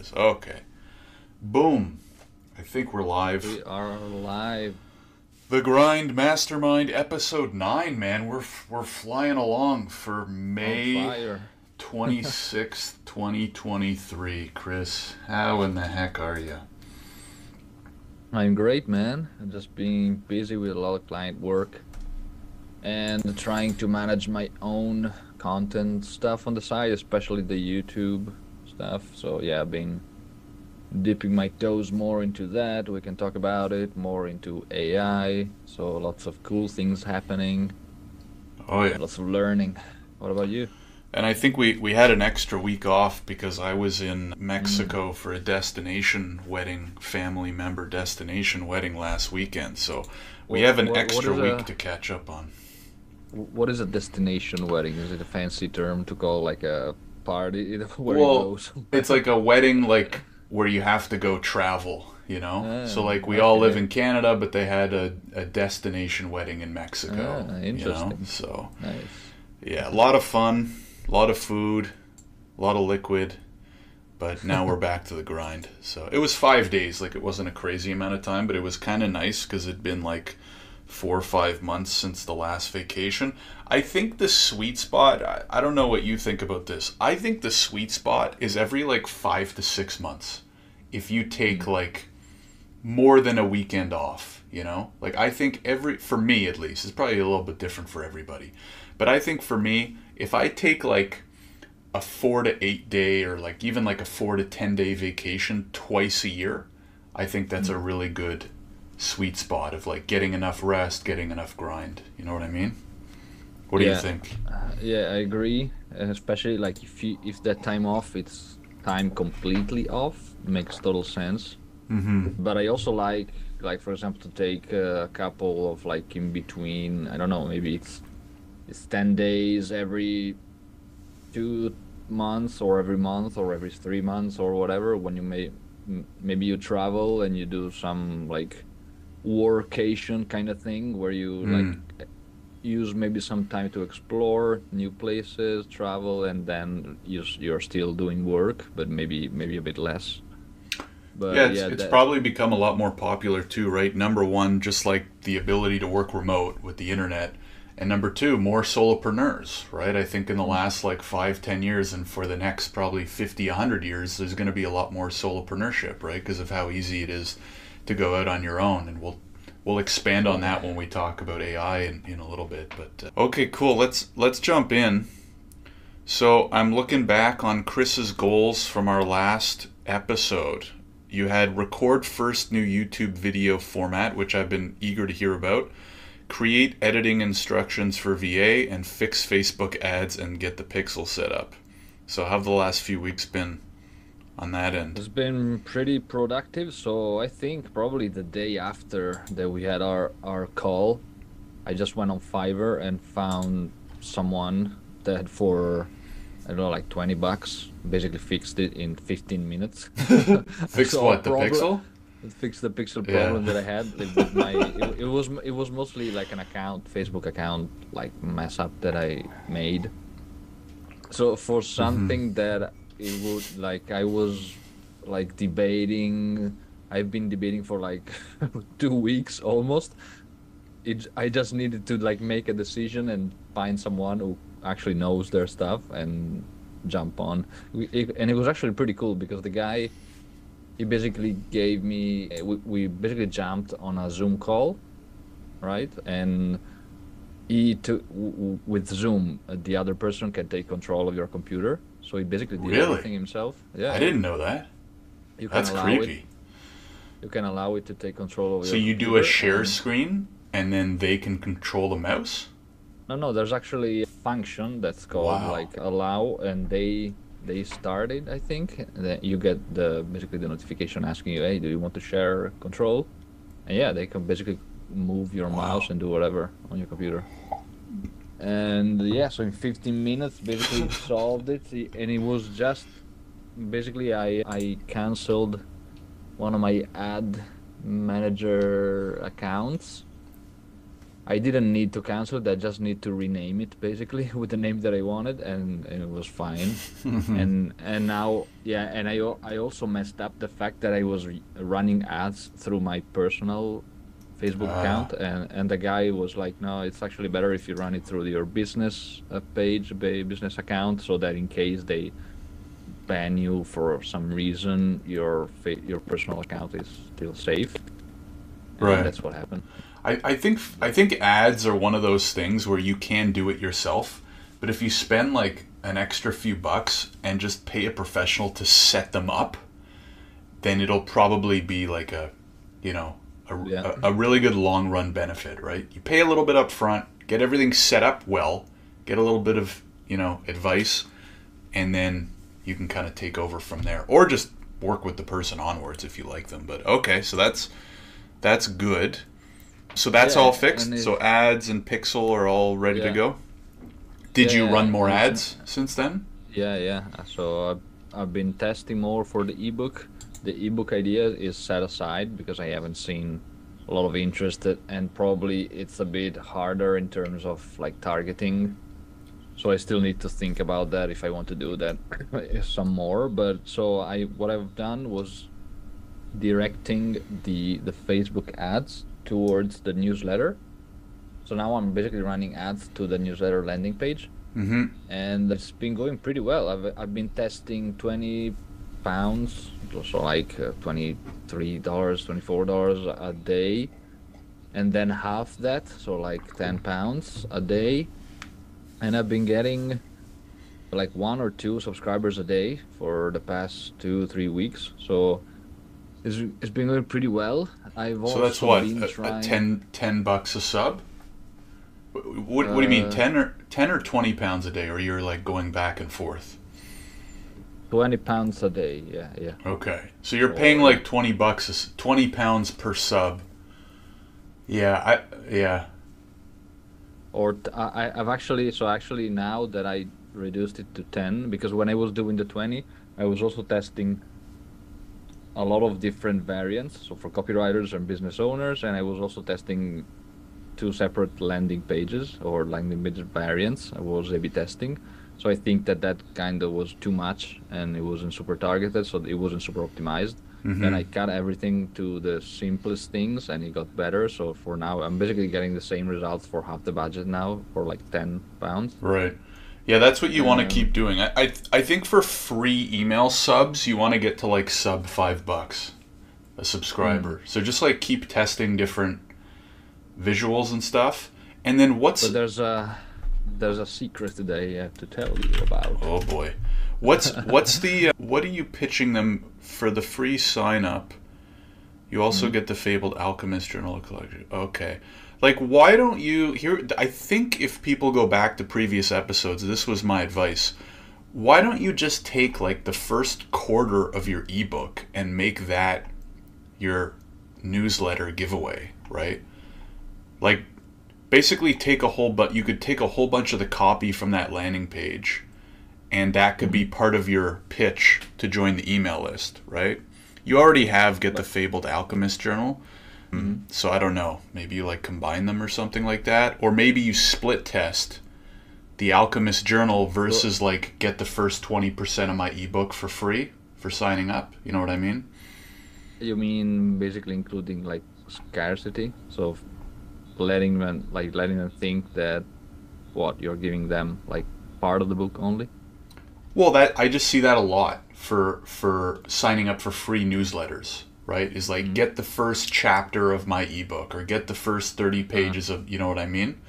is. Okay. Boom. I think we're live. We are live. The Grind Mastermind episode 9, man. We're we're flying along for May 26th, 2023. Chris, how in the heck are you? I'm great, man. I'm just being busy with a lot of client work and trying to manage my own content stuff on the side, especially the YouTube stuff. So yeah, I've been dipping my toes more into that. We can talk about it more into AI. So lots of cool things happening, Oh yeah. lots of learning. What about you? And I think we, we had an extra week off because I was in Mexico mm. for a destination wedding, family member destination wedding last weekend. So we What- have an what- what extra is week a- to catch up on. What is a destination wedding? Is it a fancy term to call like a party where Well, you go? some- It's like a wedding, like where you have to go travel, you know. Ah, so like we all live in Canada, but they had a, a destination wedding in Mexico. Ah, You know? interesting. So Nice. yeah, a lot of fun, a lot of food, a lot of liquid. But now we're back to the grind. So it was five days. Like it wasn't a crazy amount of time, but it was kind of nice because it'd been like four or five months since the last vacation. I think the sweet spot, I, I don't know what you think about this. I think the sweet spot is every like five to six months. If you take hmm. like more than a weekend off, you know? Like I think every, for me at least, it's probably a little bit different for everybody. But I think for me, if I take like a four to eight day or like even like a four to ten day vacation twice a year, I think that's a hmm. really good sweet spot of like getting enough rest, getting enough grind. You know what I mean? What do you Yeah. think? Yeah, I agree. Especially like if you if that time off it's time completely off makes total sense. Mm-hmm. But I also like like for example to take a couple of like in between. I don't know. Maybe it's it's ten days every two months or every month or every three months or whatever. When you may maybe you travel and you do some like workation kind of thing where you Mm. like use maybe some time to explore new places, travel, and then you're still doing work, but maybe maybe a bit less. But yeah, it's, it's that- probably become a lot more popular too, right? Number one, just like the ability to work remote with the internet. And number two, more solopreneurs, right? I think in the last like five, ten years, and for the next probably 50, 100 years, there's going to be a lot more solopreneurship, right? Because of how easy it is to go out on your own. And we'll we'll expand on that when we talk about AI in, in a little bit. But uh, okay, cool. Let's let's jump in. So I'm looking back on Chris's goals from our last episode. You had record first new YouTube video format, which I've been eager to hear about. Create editing instructions for VA and fix Facebook ads and get the pixel set up. So how have the last few weeks been on that end? It's been pretty productive. So I think probably the day after that we had our our call, I just went on Fiverr and found someone that for I don't know like twenty bucks basically fixed it in fifteen minutes. Fix So what? The problem- pixel? It fixed the pixel Yeah. problem that I had with my. It, it was it was mostly like an account, Facebook account, like mess up that I made. So for mm-hmm. something that it would like, I was like debating. I've been debating for like two weeks almost. It I just needed to like make a decision and find someone who actually knows their stuff and jump on. It, and it was actually pretty cool because the guy he basically gave me we, we basically jumped on a zoom call right and he took with zoom uh, the other person can take control of your computer so he basically did Really? everything himself yeah I didn't know that. you can That's allow creepy. it you can allow it to take control of So you do a share screen and then they can control the mouse? no no there's actually a function that's called Wow. like allow and they they started i think then you get the basically the notification asking you hey do you want to share control and yeah they can basically move your Wow. mouse and do whatever on your computer and yeah so in 15 minutes basically solved it and it was just basically i i canceled one of my ad manager accounts I didn't need to cancel it. I just need to rename it basically with the name that I wanted, and, and it was fine. and and now, yeah, and I I also messed up the fact that I was running ads through my personal Facebook Ah. account, and and the guy was like, no, it's actually better if you run it through your business uh, page, business account, so that in case they ban you for some reason, your your personal account is still safe. And Right. That's what happened. I, I think I think ads are one of those things where you can do it yourself, but if you spend like an extra few bucks and just pay a professional to set them up, then it'll probably be like a, you know, a, Yeah. a, a really good long run benefit, right? You pay a little bit up front, get everything set up well, get a little bit of you know advice, and then you can kind of take over from there, or just work with the person onwards if you like them. But okay, so that's that's good. So that's Yeah, all fixed. So ads and Pixel are all ready to go. Did you run more ads since then? Yeah, yeah. So I've, I've been testing more for the ebook. The ebook idea is set aside because I haven't seen a lot of interest and probably it's a bit harder in terms of like targeting. So I still need to think about that if I want to do that some more. But so I what I've done was directing the the Facebook ads towards the newsletter. So now I'm basically running ads to the newsletter landing page Mm-hmm. and it's been going pretty well. I've, I've been testing 20 pounds, so like uh, $23, $24 a day, and then half that, so like 10 pounds a day. And I've been getting like one or two subscribers a day for the past two, three weeks. So it's, it's been going pretty well. I've So that's what a, trying. 10, 10 bucks a sub. What, what, what do you mean, Uh, ten or ten or twenty pounds a day, or you're like going back and forth? 20 pounds a day, yeah, yeah. Okay, so you're paying uh, like twenty bucks, twenty pounds per sub. Yeah, I yeah. or t- I, I've actually so actually now that I reduced it to 10 because when I was doing the 20 I was also testing a lot of different variants so for copywriters and business owners and I was also testing two separate landing pages or landing page variants I was A/B testing so I think that that kind of was too much and it wasn't super targeted so it wasn't super optimized then I cut everything to the simplest things and it got better. So for now, I'm basically getting the same results for half the budget now for like 10 pounds. Right. Yeah, that's what you want to Um, keep doing. I, I I think for free email subs, you want to get to like sub five bucks a subscriber. Hmm. So just like keep testing different visuals and stuff. And then what's But there's a there's a secret today I have to tell you about. oh boy, what's what's the uh, what are you pitching them for the free sign up? You also Hmm. get the Fabled Alchemist Journal Collection. Okay. Like, why don't you here? I think if people go back to previous episodes, this was my advice. Why don't you just take like the first quarter of your ebook and make that your newsletter giveaway, right? Like, basically take a whole but you could take a whole bunch of the copy from that landing page, and that could be mm-hmm. part of your pitch to join the email list, right? You already have get the Fabled Alchemist journal. Mm-hmm. So I don't know. Maybe you like combine them or something like that, or maybe you split test the Alchemist Journal versus like get the first twenty percent of my ebook for free for signing up. You know what I mean? You mean basically including like scarcity? So letting them like letting them think that what you're giving them like part of the book only. Well, that I just see that a lot for for signing up for free newsletters. Right? Is like mm-hmm. get the first chapter of my ebook or get the first thirty uh-huh. pages of you know what I mean?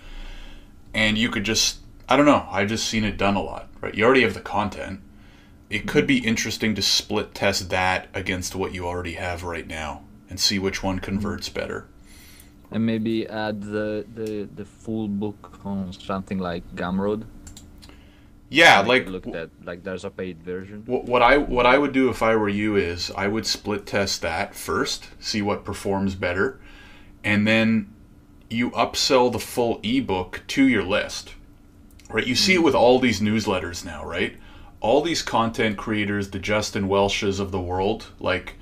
And you could just I don't know. i've just seen it done a lot. Right? You already have the content. It could be mm-hmm. interesting to split test that against what you already have right now and see which one mm-hmm. converts better. And maybe add the, the, the full book on something like Gumroad. Yeah, like looked at like there's a paid version. What what I what I would do if I were you is I would split test that first, see what performs better, and then you upsell the full ebook to your list. Right? You see it hmm. with all these newsletters now, right? All these content creators, the Justin Welshes of the world, like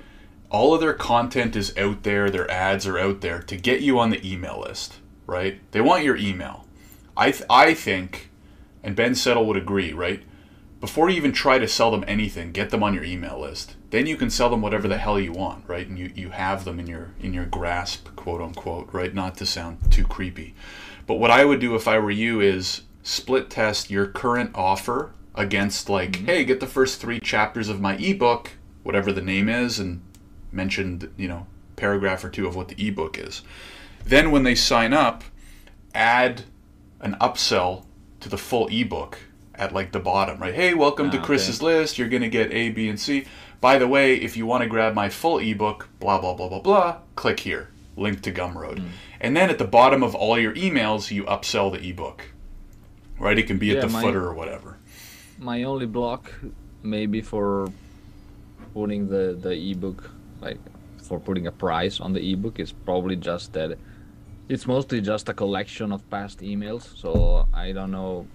all of their content is out there, their ads are out there to get you on the email list, right? They want your email. I th- I think, and Ben Settle would agree, right? Before you even try to sell them anything, get them on your email list. Then you can sell them whatever the hell you want, right? And you, you have them in your in your grasp, quote unquote, right? Not to sound too creepy. But what I would do if I were you is split test your current offer against like, mm-hmm. hey, get the first three chapters of my ebook, whatever the name is, and mentioned, you know, paragraph or two of what the ebook is. Then when they sign up, add an upsell to the full ebook at like the bottom, right? Hey, welcome oh, to Chris's okay. list. You're going to get A, B, and C. By the way, if you want to grab my full ebook, blah, blah, blah, blah, blah, click here. Link to Gumroad. Mm. And then at the bottom of all your emails, you upsell the ebook. Right? It can be yeah, at the my, footer or whatever. My only block, maybe for putting the, the ebook, like for putting a price on the ebook, is probably just that it's mostly just a collection of past emails. So I don't know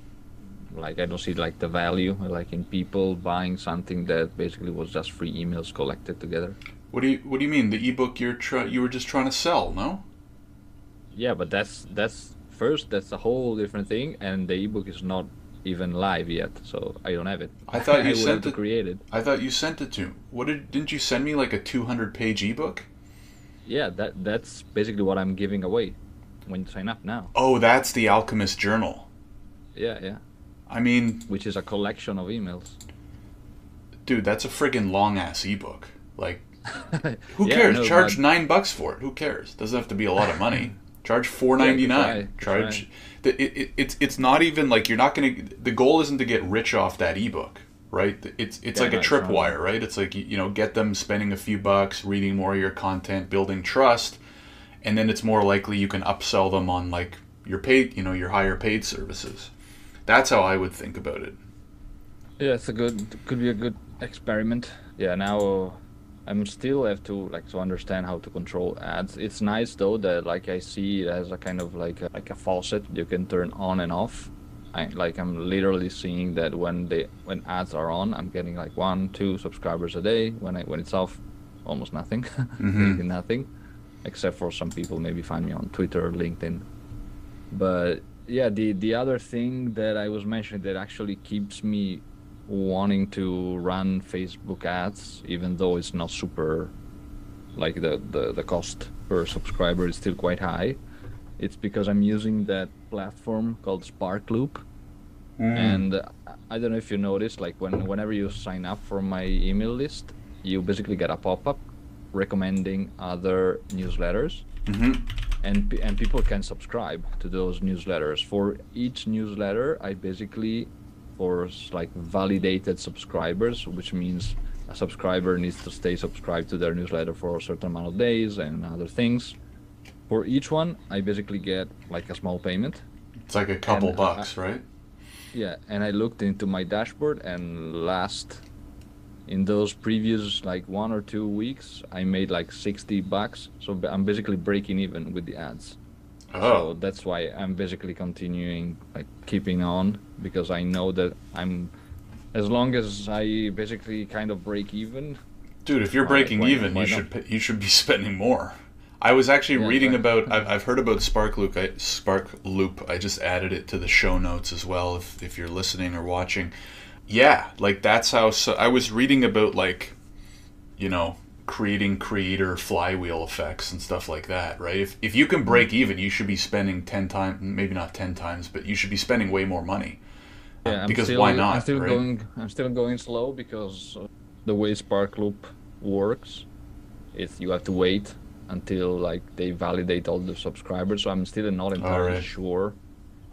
like I don't see like the value like in people buying something that basically was just free emails collected together. What do you What do you mean? The ebook you're try, you were just trying to sell, no? Yeah, but that's that's first that's a whole different thing, and the ebook is not even live yet, so I don't have it. I thought you I sent it. Created. I thought you sent it to. What did? Didn't you send me like a 200 page ebook? Yeah, that that's basically what I'm giving away when you sign up now. Oh, that's the Alchemist Journal. Yeah, yeah. I mean, which is a collection of emails. Dude, that's a friggin' long ass ebook. Like, who yeah, cares? No, Charge nine bucks for it. Who cares? Doesn't have to be a lot of money. Charge four ninety nine. Charge. The, it, it, it's it's not even like you're not gonna. The goal isn't to get rich off that ebook, right? It's it's yeah, like a tripwire, right? It's like you know, get them spending a few bucks, reading more of your content, building trust, and then it's more likely you can upsell them on like your paid, you know, your higher paid services. That's how I would think about it. Yeah, it's a good could be a good experiment. Yeah, now I'm still have to like to understand how to control ads. It's nice though that like I see it as a kind of like a, like a faucet you can turn on and off. I like I'm literally seeing that when they when ads are on, I'm getting like one, two subscribers a day. When I when it's off, almost nothing, mm-hmm. nothing, except for some people maybe find me on Twitter, or LinkedIn. But yeah, the the other thing that I was mentioning that actually keeps me wanting to run Facebook ads, even though it's not super, like the the, the cost per subscriber is still quite high. It's because I'm using that platform called Sparkloop, mm. and I don't know if you noticed, like when whenever you sign up for my email list, you basically get a pop up recommending other newsletters. Mm-hmm and and people can subscribe to those newsletters. For each newsletter, I basically for like validated subscribers, which means a subscriber needs to stay subscribed to their newsletter for a certain amount of days and other things. For each one, I basically get like a small payment. It's like a couple and uh, bucks, I, right? Yeah, and I looked into my dashboard, and last in those previous like one or two weeks i made like 60 bucks so i'm basically breaking even with the ads oh. so that's why i'm basically continuing like keeping on because i know that i'm as long as i basically kind of break even dude if you're breaking even you should you should be spending more I was actually yeah, reading about. I've, I've heard about Sparkloop. I, Spark Loop. I just added it to the show notes as well. If if you're listening or watching, yeah, like that's how. So I was reading about like, you know, creating creator flywheel effects and stuff like that, right? If if you can break mm-hmm. even, you should be spending ten times, maybe not ten times, but you should be spending way more money. Yeah, I'm because still, why not? I'm still right? going. I'm still going slow because the way Sparkloop works, is you have to wait until like they validate all the subscribers. So I'm still not entirely right. sure.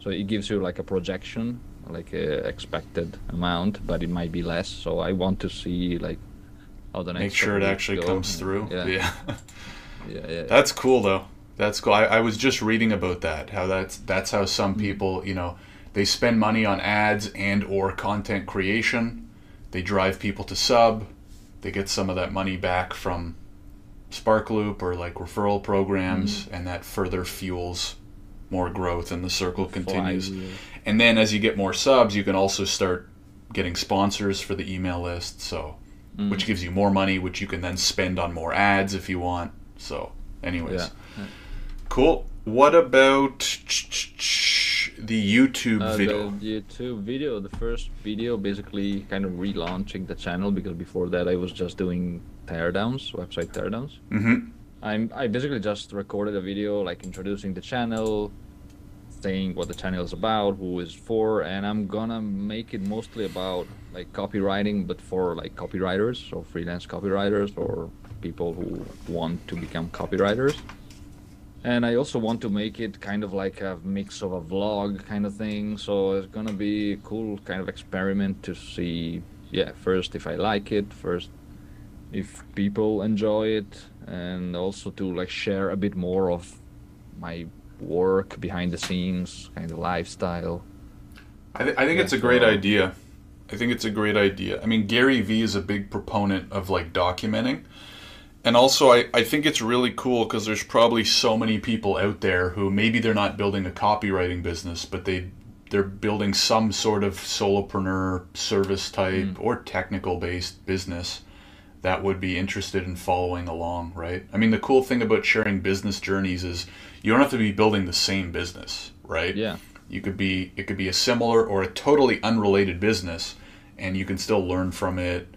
So it gives you like a projection like a expected amount, but it might be less. So I want to see like how the next. Make sure it actually comes through. Yeah. Yeah. yeah, yeah. That's cool though. That's cool. I, I was just reading about that. How that's that's how some mm-hmm. people, you know, they spend money on ads and or content creation. They drive people to sub. They get some of that money back from Sparkloop or like referral programs, mm-hmm. and that further fuels more growth and the circle continues. And then as you get more subs, you can also start getting sponsors for the email list. So, mm. which gives you more money, which you can then spend on more ads if you want. So, anyways, yeah. cool. What about the YouTube Uh, video? The YouTube video, the first video, basically kind of relaunching the channel because before that I was just doing teardowns, website teardowns. Mm-hmm. I'm I basically just recorded a video like introducing the channel, saying what the channel is about, who is for, and I'm gonna make it mostly about like copywriting, but for like copywriters, or freelance copywriters or people who want to become copywriters. And I also want to make it kind of like a mix of a vlog kind of thing. So it's gonna be a cool kind of experiment to see, yeah, first if I like it, first if people enjoy it, and also to like share a bit more of my work behind the scenes, kind of lifestyle. I, th- I think Yeah, it's a great so- idea. I think it's a great idea. I mean, Gary Vee is a big proponent of like documenting. And also, I, I think it's really cool because there's probably so many people out there who maybe they're not building a copywriting business, but they they're building some sort of solopreneur service type mm. or technical based business that would be interested in following along, right? I mean, the cool thing about sharing business journeys is you don't have to be building the same business, right? Yeah. You could be it could be a similar or a totally unrelated business and you can still learn from it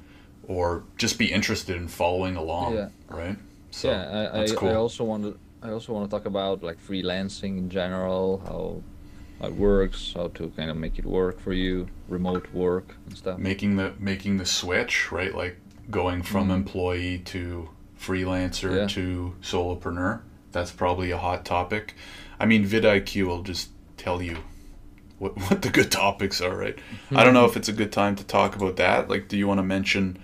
or just be interested in following along, Yeah. right? So yeah, I, cool. I also want to I also want to talk about like freelancing in general, how how it works, how to kind of make it work for you, remote work and stuff. making the making the switch, right? Like going from employee to freelancer Mm-hmm. Yeah. to solopreneur. That's probably a hot topic. I mean, vidIQ will just tell you what what the good topics are, right? I don't know if it's a good time to talk about that. Like, do you want to mention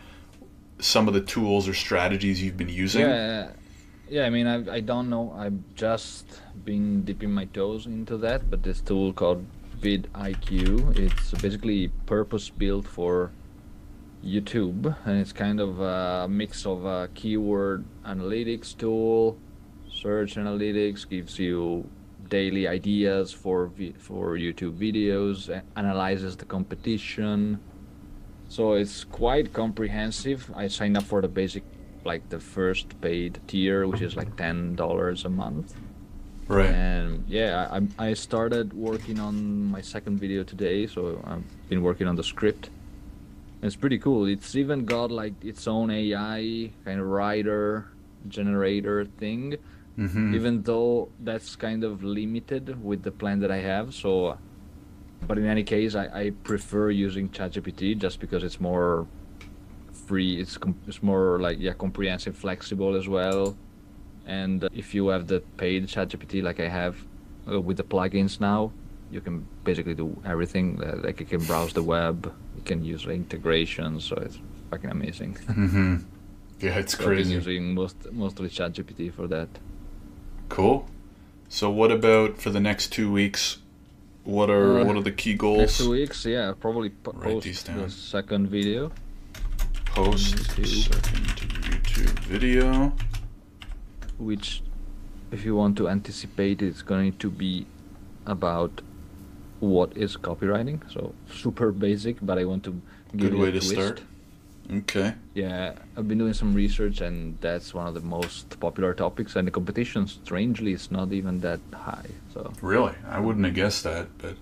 some of the tools or strategies you've been using? Yeah, yeah. I mean, I I don't know. I've just been dipping my toes into that, but this tool called vidIQ, it's basically purpose built for YouTube, and it's kind of a mix of a keyword analytics tool, search analytics, gives you daily ideas for for YouTube videos, analyzes the competition. So it's quite comprehensive. I signed up for the basic, like the first paid tier, which is like ten dollars a month. Right. And yeah, I, I started working on my second video today, so I've been working on the script. It's pretty cool. It's even got like its own AI kind of writer generator thing, hmm even though that's kind of limited with the plan that I have. So, but in any case, I, I prefer using ChatGPT just because it's more free. It's com- it's more like yeah, comprehensive, flexible as well. And if you have the paid ChatGPT like I have uh, with the plugins now, you can basically do everything. Uh, like you can browse the web, can use integrations, so it's fucking amazing. hmm Yeah, it's so I've been using most mostly ChatGPT for that. Cool. So, what about for the next two weeks? What are Uh, what are the key Next goals? two weeks, yeah, probably post the second video. Post YouTube. second YouTube video. which if you want to anticipate it's going to be about what is copywriting so super basic but i want to give Good way a to twist. start. Okay. yeah i've been doing some research and that's one of the most popular topics and the competition strangely is not even that high so Really, I wouldn't have guessed that, but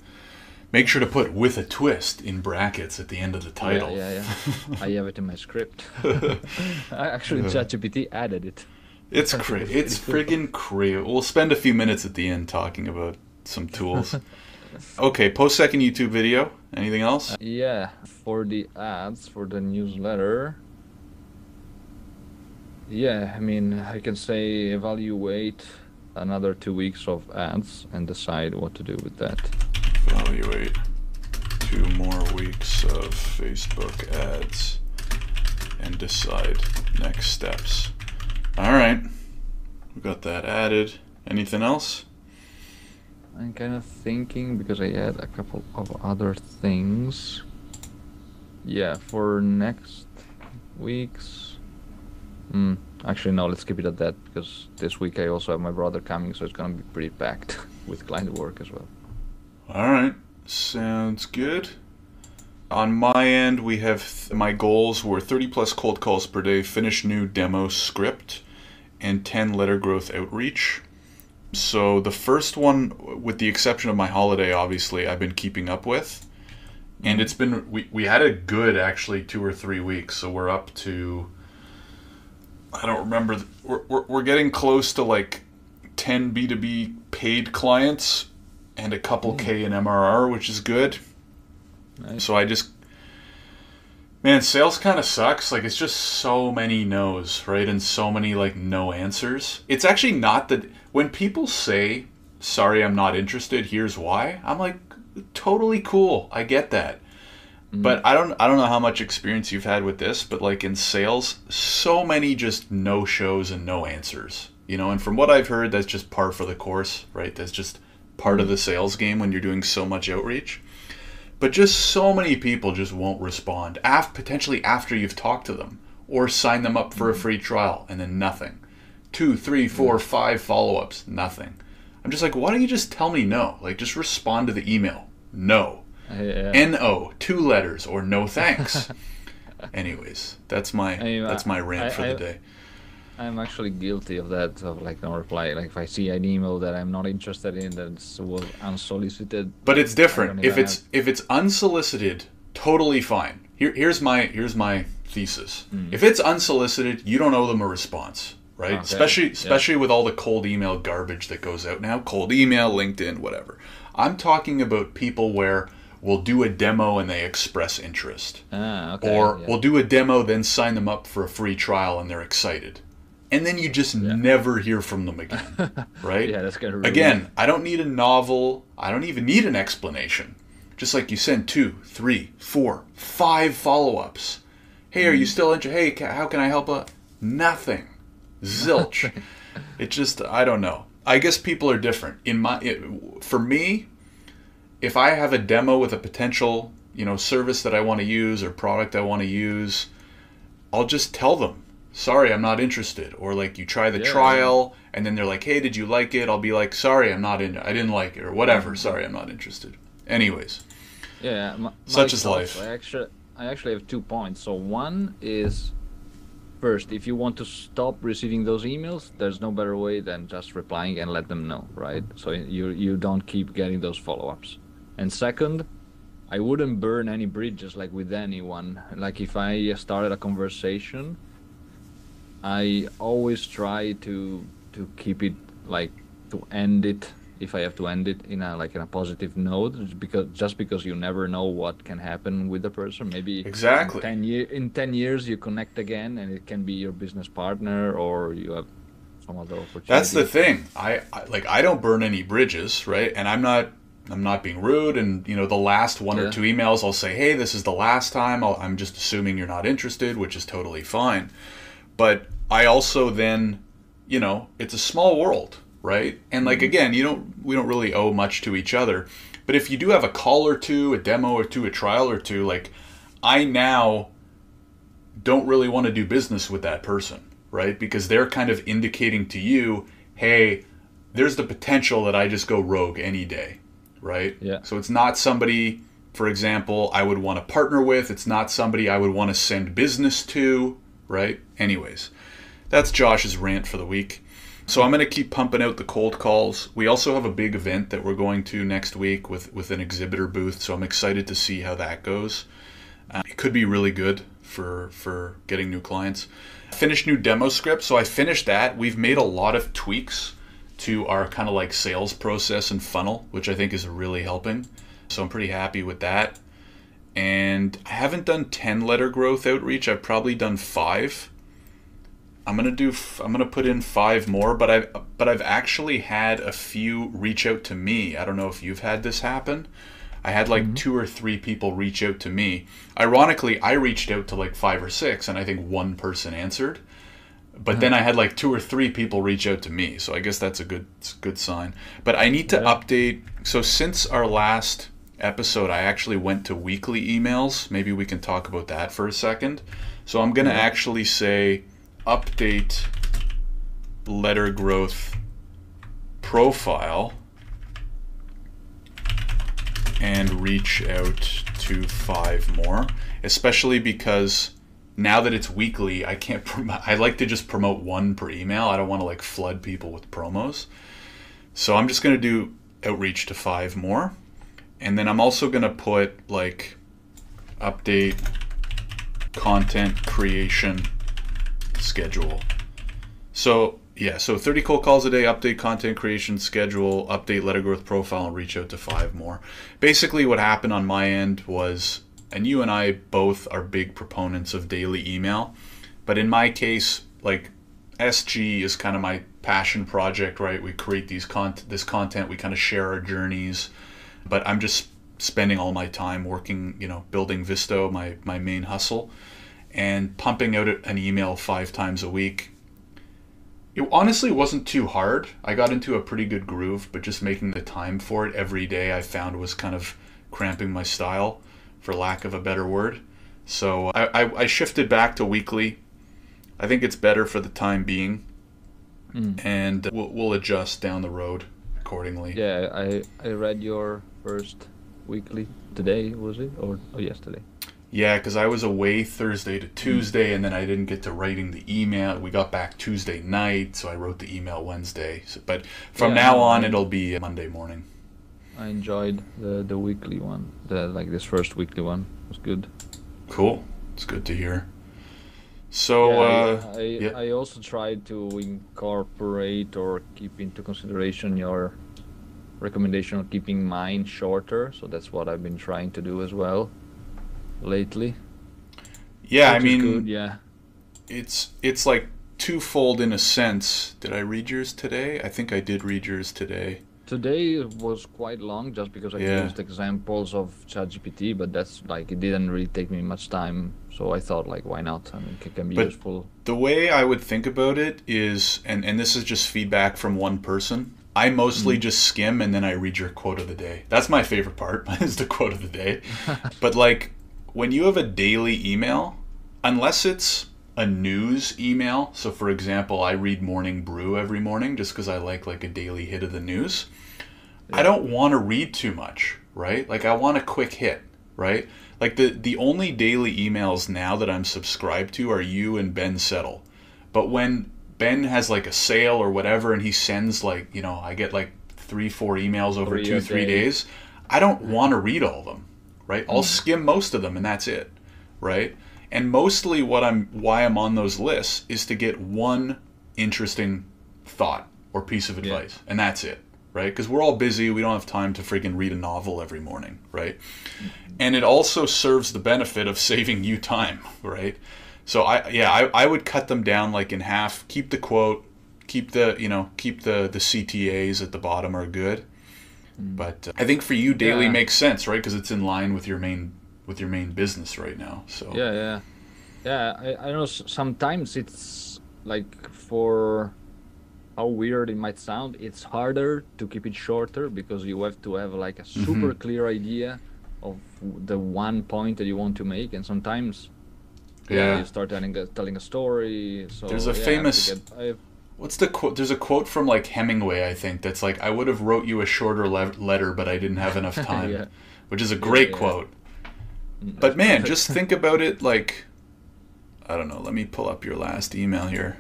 make sure to put "with a twist" in brackets at the end of the title. yeah yeah, yeah. i have it in my script I actually ChatGPT added it It's crazy. It's friggin' crazy. We'll spend a few minutes at the end talking about some tools. Okay, post second YouTube video. Anything else? Uh, yeah, for the ads for the newsletter. Yeah, I mean, I can say evaluate another two weeks of ads and decide what to do with that. Evaluate two more weeks of Facebook ads and decide next steps. All right, we got that added. Anything else? I'm kind of thinking because I had a couple of other things. Yeah, for next week's. Hmm. Actually, no. Let's keep it at that because this week I also have my brother coming, so it's gonna be pretty packed with client work as well. All right, sounds good. On my end, we have th- my goals were 30 plus cold calls per day, finish new demo script, and 10 letter growth outreach. So the first one, with the exception of my holiday, obviously, I've been keeping up with, and mm-hmm. it's been we we had a good actually two or three weeks. So we're up to. I don't remember. We're we're, we're getting close to like ten B two B paid clients, and a couple K mm. in MRR, which is good. Nice. So I just Man, sales kind of sucks. Like it's just so many no's, right? And so many like no answers. It's actually not that when people say, "Sorry, I'm not interested. Here's why." I'm like, "Totally cool. I get that." Mm-hmm. But I don't I don't know how much experience you've had with this, but like in sales, so many just no shows and no answers. You know, and from what I've heard, that's just par for the course, right? That's just part of mm-hmm. the sales game when you're doing so much outreach. But just so many people just won't respond, af- potentially after you've talked to them, or sign them up for a mm-hmm. free trial, and then nothing. Two, three, four, mm. five follow ups, nothing. I'm just like, why don't you just tell me no? Like, just respond to the email. No. Yeah. N-O, two letters, or no thanks. Anyways, that's my I that's my rant I- for I- the day. I'm actually guilty of that, of like no reply. Like if I see an email that I'm not interested in that's was unsolicited. But it's different. If it's if it's unsolicited, totally fine. Here, here's my here's my thesis. Mm. If it's unsolicited, you don't owe them a response, right? Okay, Especially yeah. especially with all the cold email garbage that goes out now. Cold email, LinkedIn, whatever. I'm talking about people where we'll do a demo and they express interest. Ah, okay. or yeah. we'll do a demo, then sign them up for a free trial and they're excited. And then you just never hear from them again, right? Yeah, that's gonna ruin Again, I don't need a novel. I don't even need an explanation. Just like you send two, three, four, five follow-ups. Hey, are you Mm. still interested? Hey, how can I help? Uh, nothing. Zilch. it just I don't know. I guess people are different. In my it, for me, if I have a demo with a potential, you know, service that I want to use or product I want to use, I'll just tell them, "Sorry, I'm not interested." Or like you try the Yeah. trial and then they're like, "Hey, did you like it?" I'll be like, "Sorry, I'm not in I didn't like it." Or whatever, mm-hmm. "Sorry, I'm not interested." Anyways, Yeah, my, Such my is life. I actually, I actually have two points. So one is, first, if you want to stop receiving those emails, there's no better way than just replying and let them know, right? So you you don't keep getting those follow-ups. And second, I wouldn't burn any bridges like with anyone. Like if I started a conversation, I always try to to keep it like to end it if I have to end it in a like in a positive note just because just because you never know what can happen with the person maybe Exactly. in 10 year in 10 years you connect again and it can be your business partner or you have some other opportunity That's the thing. I, I like I don't burn any bridges, right? And I'm not I'm not being rude. And you know, the last one or two emails, I'll say, "Hey, this is the last time." I'll, I'm just assuming you're not interested, which is totally fine. But I also then, you know, it's a small world, right? And like mm-hmm. again, you don't we don't really owe much to each other. But if you do have a call or two, a demo or two, a trial or two, like I now don't really want to do business with that person, right? Because they're kind of indicating to you, hey, there's the potential that I just go rogue any day, right? Yeah. So it's not somebody, for example, I would want to partner with. It's not somebody I would want to send business to, right? Anyways, that's Josh's rant for the week. So I'm going to keep pumping out the cold calls. We also have a big event that we're going to next week with, with an exhibitor booth, so I'm excited to see how that goes. Uh, it could be really good for for getting new clients. Finished new demo script, so I finished that. We've made a lot of tweaks to our kind of like sales process and funnel, which I think is really helping. So I'm pretty happy with that. And I haven't done 10 letter growth outreach. I've probably done 5. I'm going to do f- I'm going to put in 5 more, but I've but I've actually had a few reach out to me. I don't know if you've had this happen. I had like mm-hmm. two or three people reach out to me. Ironically, I reached out to like 5 or 6 and I think one person answered. But then mm-hmm. I had like two or three people reach out to me, so I guess that's a good a good sign. But I need to Yeah. update. So since our last episode, I actually went to weekly emails. Maybe we can talk about that for a second. So I'm gonna mm-hmm. actually say update letter growth profile and reach out to five more, especially because now that it's weekly, I can't. I like to just promote one per email. I don't want to like flood people with promos. So I'm just going to do outreach to five more. And then I'm also going to put like update content creation schedule. So yeah, so 30 cold calls a day, update content creation schedule, update letter growth profile, and reach out to five more. Basically, what happened on my end was, and you and I both are big proponents of daily email, but in my case, like SG is kind of my passion project, right? We create these con- this content, we kind of share our journeys, but I'm just spending all my time working, you know, building Visto, my my main hustle, and pumping out an email five times a week it honestly wasn't too hard. I got into a pretty good groove, but just making the time for it every day I found was kind of cramping my style, for lack of a better word. So I, I, I shifted back to weekly. I think it's better for the time being, mm. and we'll, we'll adjust down the road accordingly. Yeah, I, I read your first weekly today, was it? Or, or yesterday? Yeah, because I was away Thursday to Tuesday, and then I didn't get to writing the email. We got back Tuesday night, so I wrote the email Wednesday. So, but from yeah, now on, it'll be Monday morning. I enjoyed the the weekly one. The like this first weekly one was good. Cool. It's good to hear. So yeah, uh, I yeah. I also tried to incorporate or keep into consideration your recommendation of keeping mine shorter. So that's what I've been trying to do as well lately. Yeah, I mean, good, yeah, it's it's like twofold in a sense. Did I read yours today? I think I did read yours today. Today was quite long just because I yeah. used examples of ChatGPT, but that's like it didn't really take me much time. So I thought like, why not? I mean, it can be but useful. The way I would think about it is, and and this is just feedback from one person. I mostly mm. just skim and then I read your quote of the day. That's my favorite part is the quote of the day. but like when you have a daily email, unless it's a news email, so for example, I read Morning Brew every morning just because I like like a daily hit of the news. Yeah. I don't want to read too much, right? Like I want a quick hit, right? Like the the only daily emails now that I'm subscribed to are you and Ben Settle. But when Ben has like a sale or whatever and he sends like, you know, I get like 3 4 emails over three 2 3 days, I don't want to read all of them right? I'll mm. skim most of them and that's it, right? And mostly what I'm why I'm on those lists is to get one interesting thought or piece of advice yeah. and that's it, right? Because we're all busy, we don't have time to freaking read a novel every morning, right? Mm-hmm. And it also serves the benefit of saving you time, right? So I yeah, I, I would cut them down like in half, keep the quote, keep the, you know, keep the the CTAs at the bottom are good Mm. But uh, I think for you, daily yeah. makes sense, right? Because it's in line with your main with your main business right now. So yeah, yeah, yeah. I, I know sometimes it's like for how weird it might sound, it's harder to keep it shorter because you have to have like a mm-hmm. super mm-hmm. clear idea of the one point that you want to make, and sometimes yeah, yeah you start telling a, telling a story. So there's a yeah, famous. I have I have, What's the quote? There's a quote from like Hemingway, I think, that's like, "I would have wrote you a shorter le- letter, but I didn't have enough time," yeah. which is a great yeah, yeah, quote. Mm, but man, just think about it like, I don't know. Let me pull up your last email here.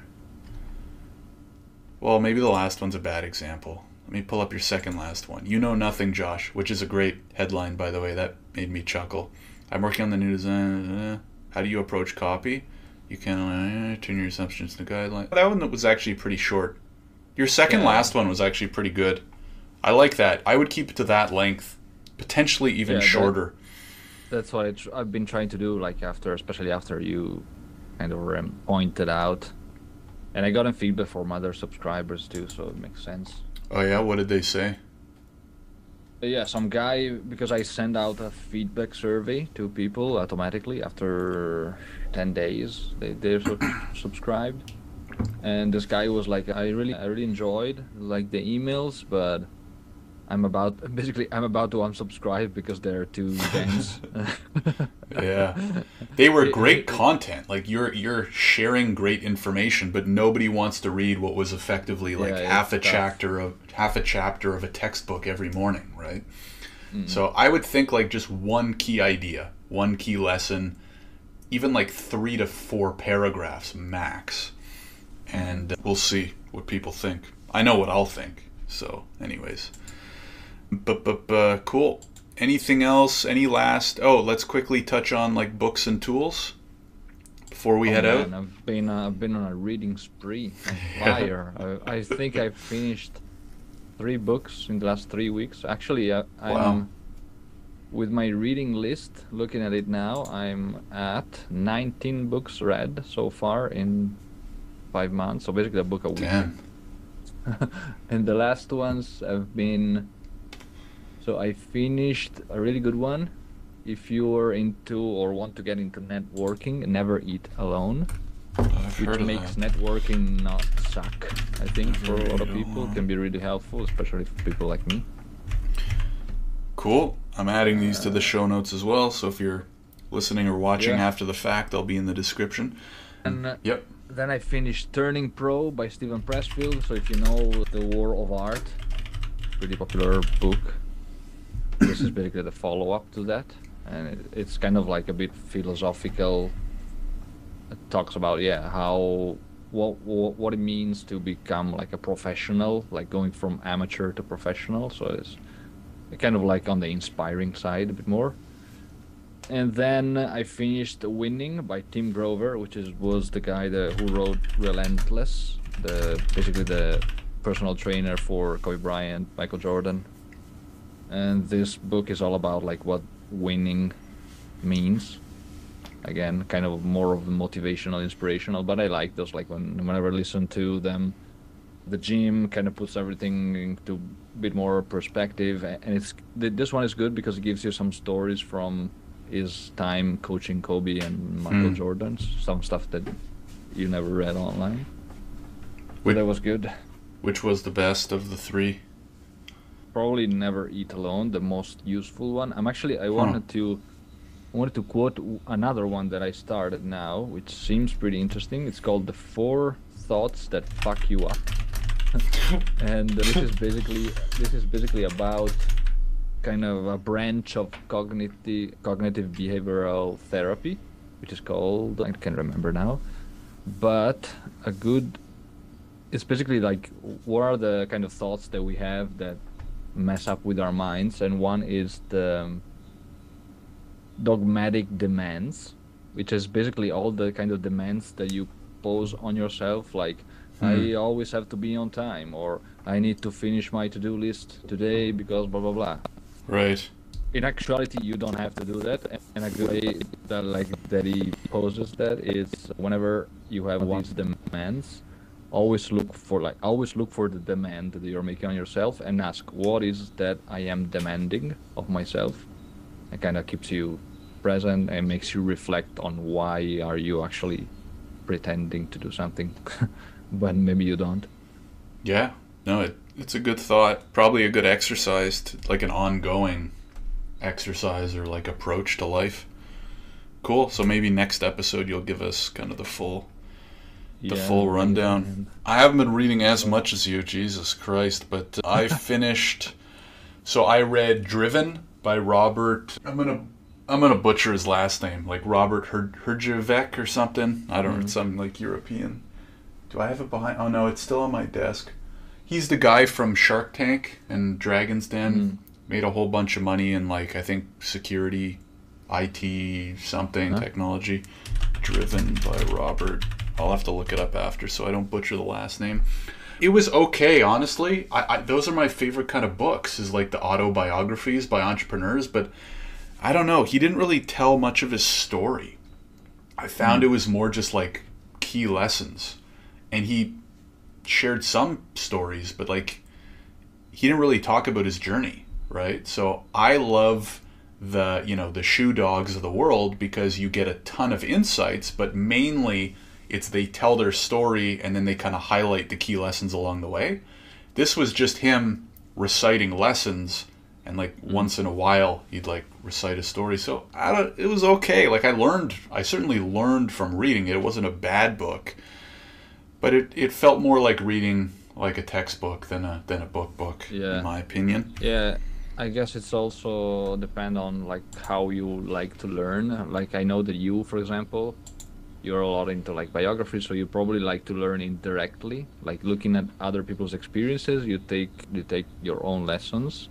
Well, maybe the last one's a bad example. Let me pull up your second last one. You know nothing, Josh, which is a great headline, by the way. That made me chuckle. I'm working on the new design. How do you approach copy? You can uh, turn your assumptions to guideline. That one was actually pretty short. Your second yeah. last one was actually pretty good. I like that. I would keep it to that length, potentially even yeah, shorter. That, that's what tr- I've been trying to do. Like after, especially after you kind of um, pointed out, and I got a feedback from other subscribers too, so it makes sense. Oh yeah, what did they say? Uh, yeah, some guy because I send out a feedback survey to people automatically after ten days. They they're subscribed, and this guy was like, I really I really enjoyed like the emails, but I'm about basically I'm about to unsubscribe because they're too dense. yeah, they were great content. Like you're you're sharing great information, but nobody wants to read what was effectively like yeah, half a tough. chapter of half a chapter of a textbook every morning, right? Mm-hmm. So I would think like just one key idea, one key lesson, even like three to four paragraphs max, and we'll see what people think. I know what I'll think. So, anyways, cool. Anything else? Any last? Oh, let's quickly touch on like books and tools before we Oh, head man, out. I've been uh, I've been on a reading spree, fire. I, I think I finished three books in the last three weeks. Actually, uh, I'm Wow. with my reading list. Looking at it now, I'm at 19 books read so far in five months. So basically, a book a week. Damn. and the last ones have been. So I finished a really good one. If you're into or want to get into networking, never eat alone I've which makes that. networking not suck. I think for a lot of people can be really helpful, especially for people like me. Cool. I'm adding these to the show notes as well. So if you're listening or watching Yeah. after the fact, they'll be in the description. And uh, Yep. then I finished Turning Pro by Steven Pressfield. So if you know The War of Art, pretty popular book. This is basically the follow-up to that, and it, it's kind of like a bit philosophical. It talks about yeah how what, what what it means to become like a professional, like going from amateur to professional. So it's kind of like on the inspiring side a bit more. And then I finished Winning by Tim Grover, which is was the guy that, who wrote Relentless, the basically the personal trainer for Kobe Bryant, Michael Jordan. And this book is all about like what winning means. Again, kind of more of motivational, inspirational, but I like those like when whenever I listen to them the gym kind of puts everything into a bit more perspective and it's this one is good because it gives you some stories from his time coaching Kobe and Michael Hmm. Jordan some stuff that you never read online Which- that was good Which was the best of the three? Probably never eat alone the most useful one. I'm actually i wanted to I wanted to quote another one that i started now which seems pretty interesting. It's called the four thoughts that fuck you up. And this is basically this is basically about kind of a branch of cognitive cognitive behavioral therapy which is called i can't remember now but a good it's basically like what are the kind of thoughts that we have that mess up with our minds and one is the dogmatic demands which is basically all the kind of demands that you pose on yourself like i Hmm. always have to be on time or i need to finish my to-do list today because blah blah blah Right. in actuality you don't have to do that and actually, that like that he poses that is whenever you have these demands always look for like always look for the demand that you're making on yourself and ask what is that i am demanding of myself it kind of keeps you present and makes you reflect on why are you actually pretending to do something but maybe you don't Yeah. No, it, it's a good thought. Probably a good exercise, to, like an ongoing exercise or like approach to life. Cool. So maybe next episode you'll give us kind of the full the Yeah, full rundown. I haven't been reading as much as you, Jesus Christ, but I finished. So I read Driven by Robert. I'm gonna I'm gonna butcher his last name, like Robert Her- Herjavec or something. I don't know, Mhm. some like European. Do I have it behind? Oh no, it's still on my desk. He's the guy from Shark Tank and Dragon's Den. Mm. Made a whole bunch of money in like I think security, IT, something Huh? technology. Driven by Robert. I'll have to look it up after so I don't butcher the last name. It was okay, honestly. I, I those are my favorite kind of books is like the autobiographies by entrepreneurs, but I don't know. He didn't really tell much of his story. I found hmm. it was more just like key lessons, and he shared some stories, but like he didn't really talk about his journey, right? So I love the you know the shoe dogs of the world because you get a ton of insights, but mainly it's they tell their story and then they kind of highlight the key lessons along the way. This was just him reciting lessons and like mm-hmm. once in a while he'd like recite a story. So I don't it was okay. Like I learned I certainly learned from reading it. It wasn't a bad book. But it, it felt more like reading like a textbook than a than a book book Yeah. in my opinion. Yeah, I guess it's also depend on like how you like to learn. Like I know that you, for example, you're a lot into like biography, so you probably like to learn indirectly, like looking at other people's experiences. You take you take your own lessons.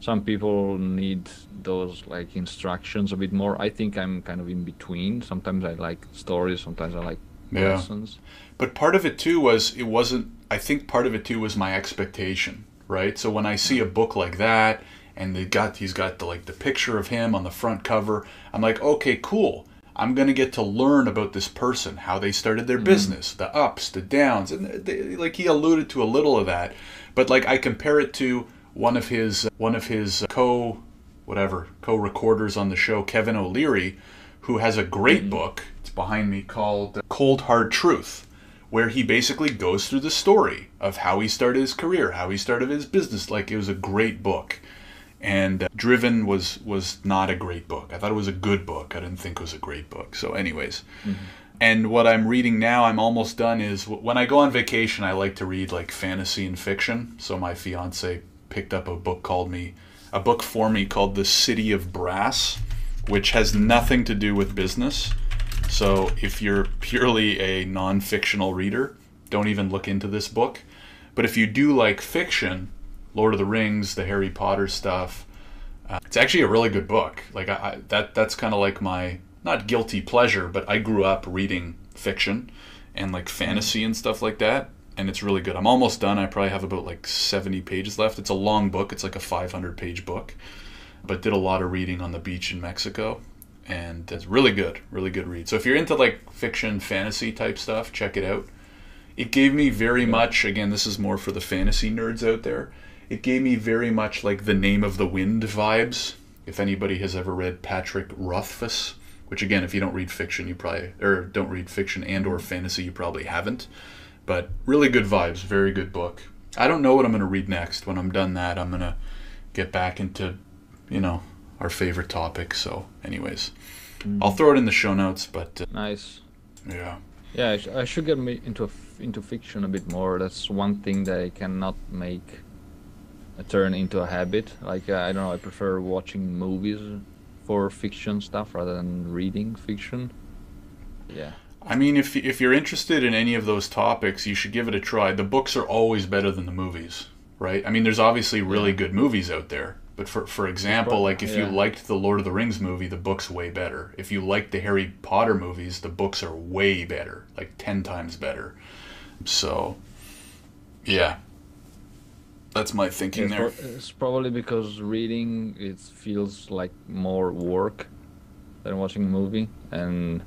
Some people need those like instructions a bit more. I think I'm kind of in between. Sometimes I like stories, sometimes I like Yeah. lessons. But part of it too was it wasn't. I think part of it too was my expectation, right? So when I see a book like that, and they got he's got the like the picture of him on the front cover, I'm like, okay, cool. I'm gonna get to learn about this person, how they started their mm-hmm. business, the ups, the downs, and they, like he alluded to a little of that. But like I compare it to one of his one of his co whatever co-recorders on the show, Kevin O'Leary, who has a great mm-hmm. book. It's behind me called uh, Cold Hard Truth, where he basically goes through the story of how he started his career, how he started his business. Like it was a great book. And uh, Driven was was not a great book. I thought it was a good book. I didn't think it was a great book. So, anyways, and what I'm reading now, I'm almost done. Is when I go on vacation, I like to read like fantasy and fiction. So my fiance picked up a book called me, a book for me called The City of Brass, which has nothing to do with business. So if you're purely a non-fictional reader, don't even look into this book. But if you do like fiction, Lord of the Rings, the Harry Potter stuff, uh, it's actually a really good book. Like I, I that that's kind of like my not guilty pleasure, but I grew up reading fiction and like fantasy and stuff like that, and it's really good. I'm almost done. I probably have about like 70 pages left. It's a long book. It's like a 500 page book, but did a lot of reading on the beach in Mexico, and it's really good, really good read. So if you're into like fiction, fantasy type stuff, check it out. It gave me very much. Again, this is more for the fantasy nerds out there. It gave me very much like the Name of the Wind vibes. If anybody has ever read Patrick Rothfuss, which again, if you don't read fiction, you probably or don't read fiction and or fantasy, you probably haven't. But really good vibes, very good book. I don't know what I'm going to read next. When I'm done that, I'm going to get back into, you know, our favorite topic. So, anyways, I'll throw it in the show notes. But uh, Nice. yeah, Yeah, I, sh- I should get me into f- into fiction a bit more. That's one thing that I cannot make turn into a habit. Like uh, I don't know, I prefer watching movies for fiction stuff rather than reading fiction. Yeah. I mean, if if you're interested in any of those topics, you should give it a try. The books are always better than the movies, right? I mean, there's obviously really Yeah. good movies out there, but for for example, like if you liked the Lord of the Rings movie, the book's way better. If you liked the Harry Potter movies, the books are way better, like ten times better. So, yeah, that's my thinking It's, there. pro- it's probably because reading it feels like more work than watching a movie, and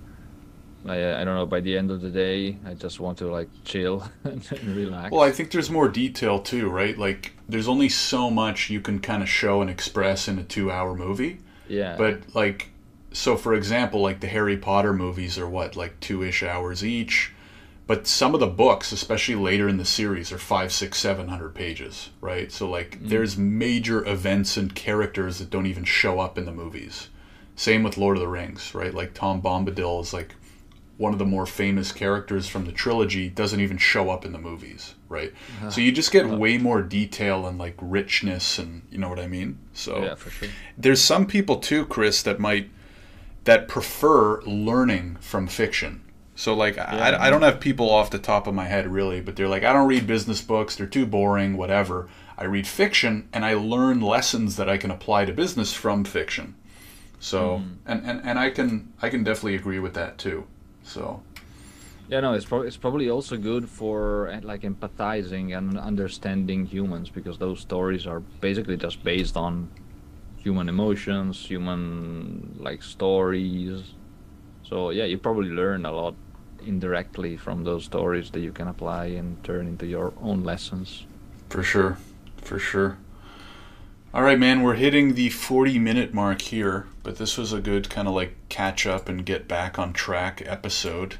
I I don't know. By the end of the day, I just want to like chill and relax. Well, I think there's more detail too, right? Like, there's only so much you can kind of show and express in a two-hour movie. yeah. But like, so for example, like the Harry Potter movies are what like two-ish hours each, but some of the books, especially later in the series, are five, six, seven hundred pages, right? So like, mm. there's major events and characters that don't even show up in the movies. Same with Lord of the Rings, right? Like Tom Bombadil is like one of the more famous characters from the trilogy doesn't even show up in the movies, right? Uh-huh. So you just get uh-huh. way more detail and like richness and you know what I mean? So yeah, for sure. there's some people too, Chris, that might that prefer learning from fiction. So like Yeah. I, I don't have people off the top of my head really, but they're like I don't read business books, they're too boring, whatever. I read fiction and I learn lessons that I can apply to business from fiction. So and, and, and I can I can definitely agree with that too. So Yeah, no, it's probably it's probably also good for uh, like empathizing and understanding humans because those stories are basically just based on human emotions, human like stories. So yeah, you probably learn a lot indirectly from those stories that you can apply and turn into your own lessons. For sure. For sure. All right, man, we're hitting the 40 minute mark here, but this was a good kind of like catch up and get back on track episode.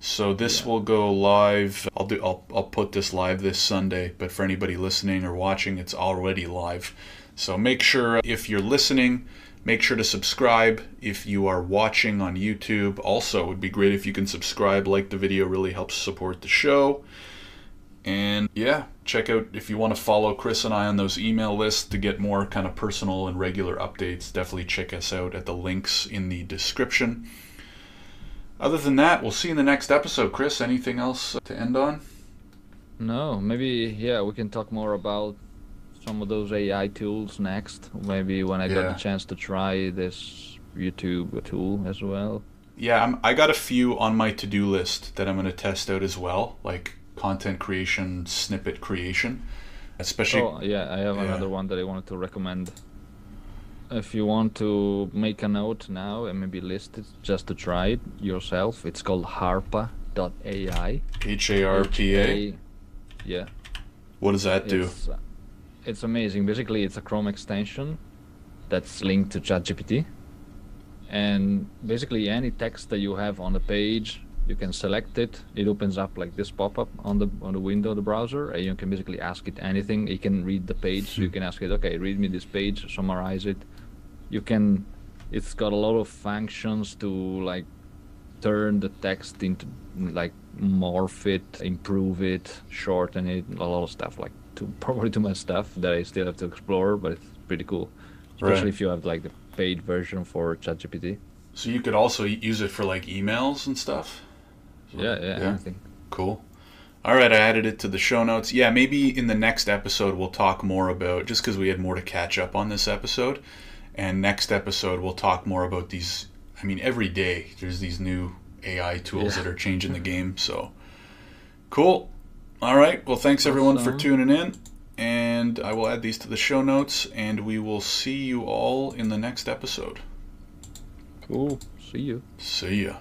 So this Yeah. will go live. I'll do I'll I'll put this live this Sunday, but for anybody listening or watching, it's already live. So make sure if you're listening, make sure to subscribe. If you are watching on YouTube, also it would be great if you can subscribe, like the video really helps support the show. And yeah, check out if you want to follow Chris and I on those email lists to get more kind of personal and regular updates. Definitely check us out at the links in the description. other than that, we'll see you in the next episode. Chris, anything else to end on? No, maybe yeah, we can talk more about some of those AI tools next. Maybe when I Yeah. got the chance to try this YouTube tool as well. Yeah, I'm, I got a few on my to do list that I'm going to test out as well, like content creation, snippet creation, especially. Oh yeah, I have Yeah. another one that I wanted to recommend. If you want to make a note now and maybe list it just to try it yourself, it's called Harpa.ai. H A R P A? Yeah. What does that do? It's, uh, it's amazing. Basically, it's a Chrome extension that's linked to ChatGPT. And basically, any text that you have on the page, you can select it. It opens up like this pop-up on the on the window of the browser, and you can basically ask it anything. It can read the page, so you can ask it, okay, read me this page, summarize it. You can. It's got a lot of functions to like turn the text into like morph it, improve it, shorten it, a lot of stuff like too probably too much stuff that I still have to explore, but it's pretty cool. Especially Right. if you have like the paid version for ChatGPT. So you could also use it for like emails and stuff. So- Yeah, yeah, anything. Cool. All right, I added it to the show notes. Yeah, maybe in the next episode we'll talk more about just because we had more to catch up on this episode. And next episode we'll talk more about these. I mean, every day there's these new AI tools Yeah. that are changing the game. So cool. All right. Well, thanks everyone for tuning in. And I will add these to the show notes. And we will see you all in the next episode. Cool. See you. See ya.